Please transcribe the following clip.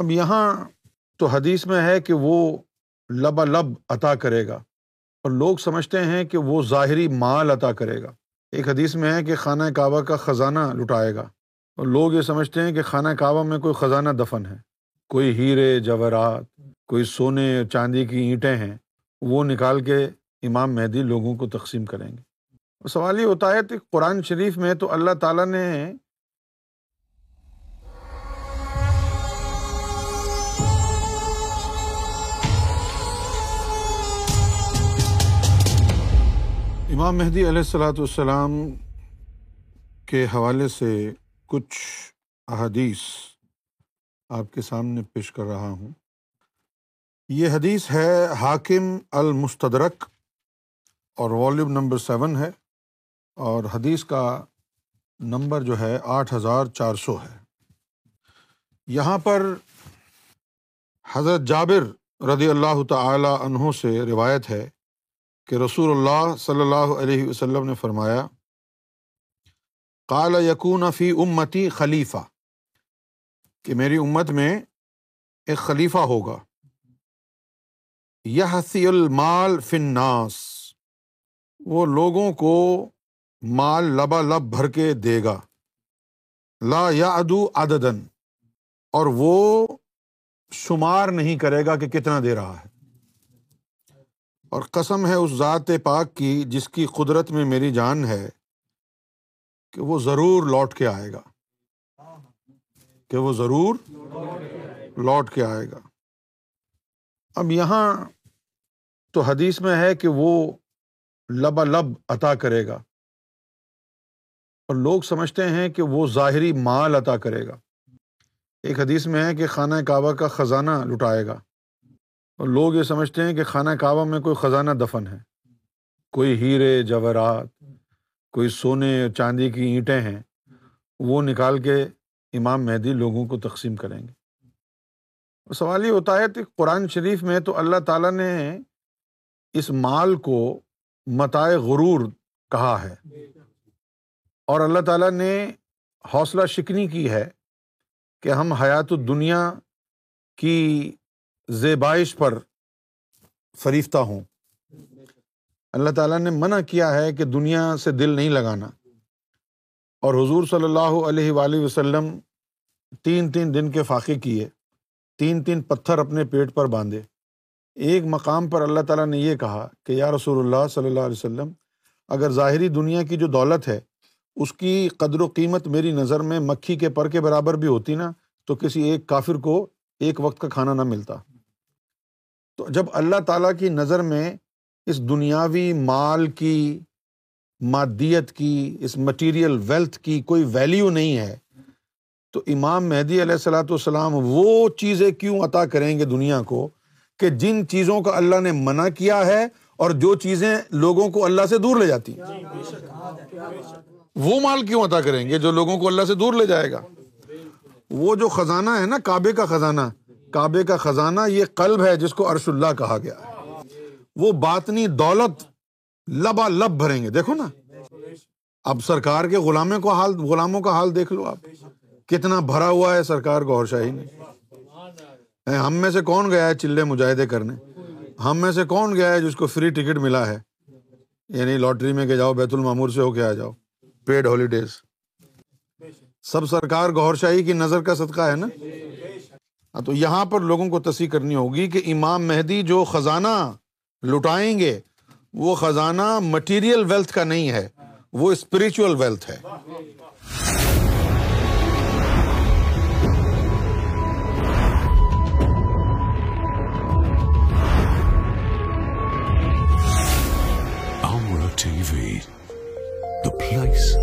اب یہاں تو حدیث میں ہے کہ وہ لبا لب عطا کرے گا اور لوگ سمجھتے ہیں کہ وہ ظاہری مال عطا کرے گا۔ ایک حدیث میں ہے کہ خانہ کعبہ کا خزانہ لٹائے گا اور لوگ یہ سمجھتے ہیں کہ خانہ کعبہ میں کوئی خزانہ دفن ہے۔ کوئی ہیرے، جواہرات، کوئی سونے چاندی کی اینٹیں ہیں، وہ نکال کے امام مہدی لوگوں کو تقسیم کریں گے۔ سوال یہ ہوتا ہے کہ قرآن شریف میں تو اللہ تعالیٰ نے امام مہدی علیہ السلاۃ والسلام کے حوالے سے کچھ احادیث آپ کے سامنے پیش کر رہا ہوں۔ یہ حدیث ہے حاکم المستدرک اور والیوم نمبر سیون ہے اور حدیث کا نمبر جو ہے آٹھ ہزار چار سو ہے۔ یہاں پر حضرت جابر رضی اللہ تعالی عنہ سے روایت ہے کہ رسول اللہ صلی اللہ علیہ وسلم نے فرمایا کال یقون فی امتی خلیفہ، کہ میری امت میں ایک خلیفہ ہوگا یہ حسی المال فناس وہ لوگوں کو مال لبا لب بھر کے دے گا، لا یا ادو عددن اور وہ شمار نہیں کرے گا کہ کتنا دے رہا ہے۔ اور قسم ہے اس ذات پاک کی جس کی قدرت میں میری جان ہے کہ وہ ضرور لوٹ کے آئے گا۔ کہ وہ ضرور لوٹ کے آئے گا۔ اب یہاں تو حدیث میں ہے کہ وہ لبا لب عطا کرے گا۔ اور لوگ سمجھتے ہیں کہ وہ ظاہری مال عطا کرے گا۔ ایک حدیث میں ہے کہ خانہ کعبہ کا خزانہ لٹائے گا۔ اور لوگ یہ سمجھتے ہیں کہ خانہ کعبہ میں کوئی خزانہ دفن ہے۔ کوئی ہیرے، جواہرات، کوئی سونے اور چاندی کی اینٹیں ہیں۔ وہ نکال کے امام مہدی لوگوں کو تقسیم کریں گے۔ سوال یہ ہوتا ہے کہ قرآن شریف میں تو اللہ تعالیٰ نے اس مال کو متائے غرور کہا ہے۔ اور اللہ تعالیٰ نے حوصلہ شکنی کی ہے کہ ہم حیات الدنیا کی زیبائش پر فریفتہ ہوں۔ اللہ تعالیٰ نے منع کیا ہے کہ دنیا سے دل نہیں لگانا۔ اور حضور صلی اللہ علیہ وََ وسلم تین تین دن کے فاقے کیے، تین تین پتھر اپنے پیٹ پر باندھے۔ ایک مقام پر اللہ تعالیٰ نے یہ کہا کہ یا رسول اللہ صلی اللہ علیہ وسلم، اگر ظاہری دنیا کی جو دولت ہے، اس کی قدر و قیمت میری نظر میں مکھی کے پر کے برابر بھی ہوتی نا، تو کسی ایک کافر کو ایک وقت کا کھانا نہ ملتا۔ تو جب اللہ تعالیٰ کی نظر میں اس دنیاوی مال کی، مادیت کی، اس مٹیریل ویلتھ کی کوئی ویلیو نہیں ہے، تو امام مہدی علیہ السلاۃ والسلام وہ چیزیں کیوں عطا کریں گے دنیا کو کہ جن چیزوں کا اللہ نے منع کیا ہے اور جو چیزیں لوگوں کو اللہ سے دور لے جاتی ہیں؟ وہ مال کیوں عطا کریں گے جو لوگوں کو اللہ سے دور لے جائے گا؟ وہ جو خزانہ ہے نا، کعبے کا خزانہ کعبے کا خزانہ یہ قلب ہے جس کو عرش اللہ کہا گیا وہ باطنی دولت لبا لب بھریں گے۔ دیکھو نا۔ اب سرکار کے غلاموں کو حال، غلاموں کا حال دیکھ لو آپ۔ کتنا بھرا ہوا ہے سرکار کو اور شاہی نے ہم میں سے کون گیا ہے چلے مجاہدے کرنے؟ ہم میں سے کون گیا ہے جس کو فری ٹکٹ ملا ہے؟ یعنی لاٹری میں کہ جاؤ، بیت المامور سے ہو کے آ جاؤ۔ پیڈ ہالیڈیز سب سرکار گور شاہی کی نظر کا صدقہ ہے نا؟ ہاں، تو یہاں پر لوگوں کو تصحیح کرنی ہوگی کہ امام مہدی جو خزانہ لٹائیں گے، وہ خزانہ مٹیریل ویلتھ کا نہیں ہے، وہ اسپرچل ویلتھ ہے۔ TV the place